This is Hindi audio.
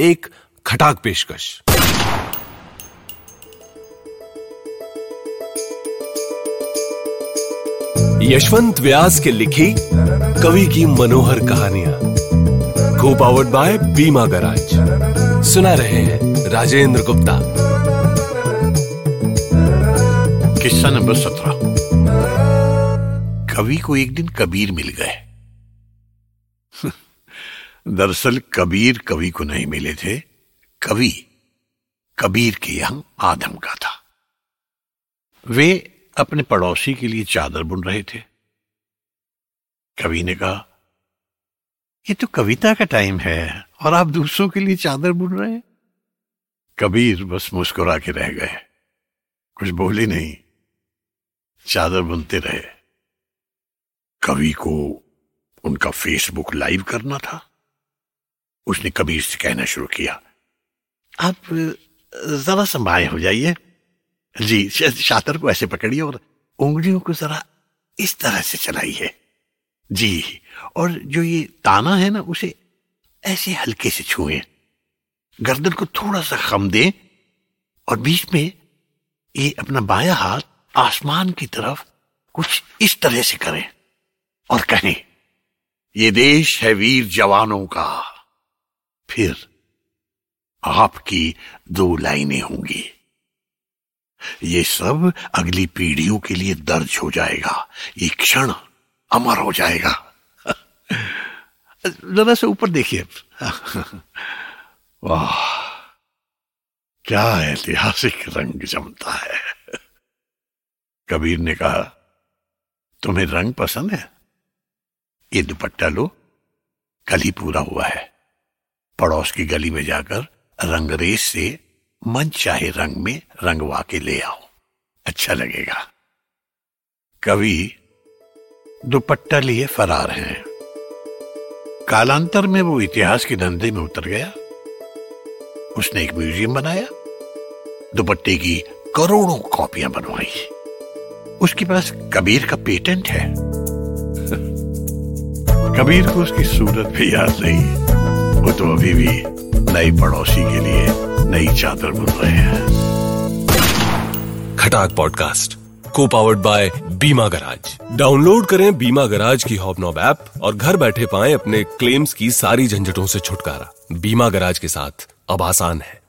एक खटाक पेशकश। यशवंत व्यास के लिखी कवि की मनोहर कहानियाँ। को पावर्ड बाय बीमा गराज सुना रहे हैं राजेंद्र गुप्ता। किस्सा नंबर सत्रह। कवि को एक दिन कबीर मिल गए। दरअसल कबीर कवि को नहीं मिले थे। कवि कबीर के यहाँ आदम का था। वे अपने पड़ोसी के लिए चादर बुन रहे थे। कवि ने कहा, ये तो कविता का टाइम है और आप दूसरों के लिए चादर बुन रहे हैं? कबीर बस मुस्कुरा के रह गए। कुछ बोले नहीं। चादर बुनते रहे। कवि को उनका फेसबुक लाइव करना था। उसने कबीर से कहना शुरू किया। आप जरा संभाए हो जाइए। जी शातर को ऐसे पकड़िए और उंगलियों को जरा इस तरह से चलाइए। जी, और जो ये ताना है ना, उसे ऐसे हल्के से छुए। गर्दन को थोड़ा सा खम दें और बीच में ये अपना बाया हाथ आसमान की तरफ़ कुछ इस तरह से करें और कहें, ये देश है वीर जवानों का। फिर आपकी दो लाइनें होंगी। ये सब अगली पीढ़ियों के लिए दर्ज हो जाएगा। ये क्षण अमर हो जाएगा। जरा से ऊपर देखिए। वाह, क्या ऐतिहासिक रंग जमता है। कबीर ने कहा, तुम्हें रंग पसंद है? ये दुपट्टा लो, कल ही पूरा हुआ है। पड़ोस की गली में जाकर रंगरेज से मन चाहे रंग में रंगवा के ले आओ। अच्छा लगेगा। कवि दुपट्टा लिए फरार हैं। कालांतर में वो इतिहास के धंधे में उतर गया। उसने एक म्यूज़ियम बनाया। दुपट्टे की करोड़ों कॉपियाँ बनवाई। उसके पास कबीर का पेटेंट है। कबीर को उसकी सूरत भी याद नहीं। तो अभी भी नई पड़ोसी के लिए नई चादर बुन रहे हैं। खटाक पॉडकास्ट को powered by Bima garage. Download करें बीमा गराज की हॉबनॉब ऐप और घर बैठे पाएँ अपने क्लेम्स की सारी झंझटों से छुटकारा। बीमा गराज के साथ अब आसान है।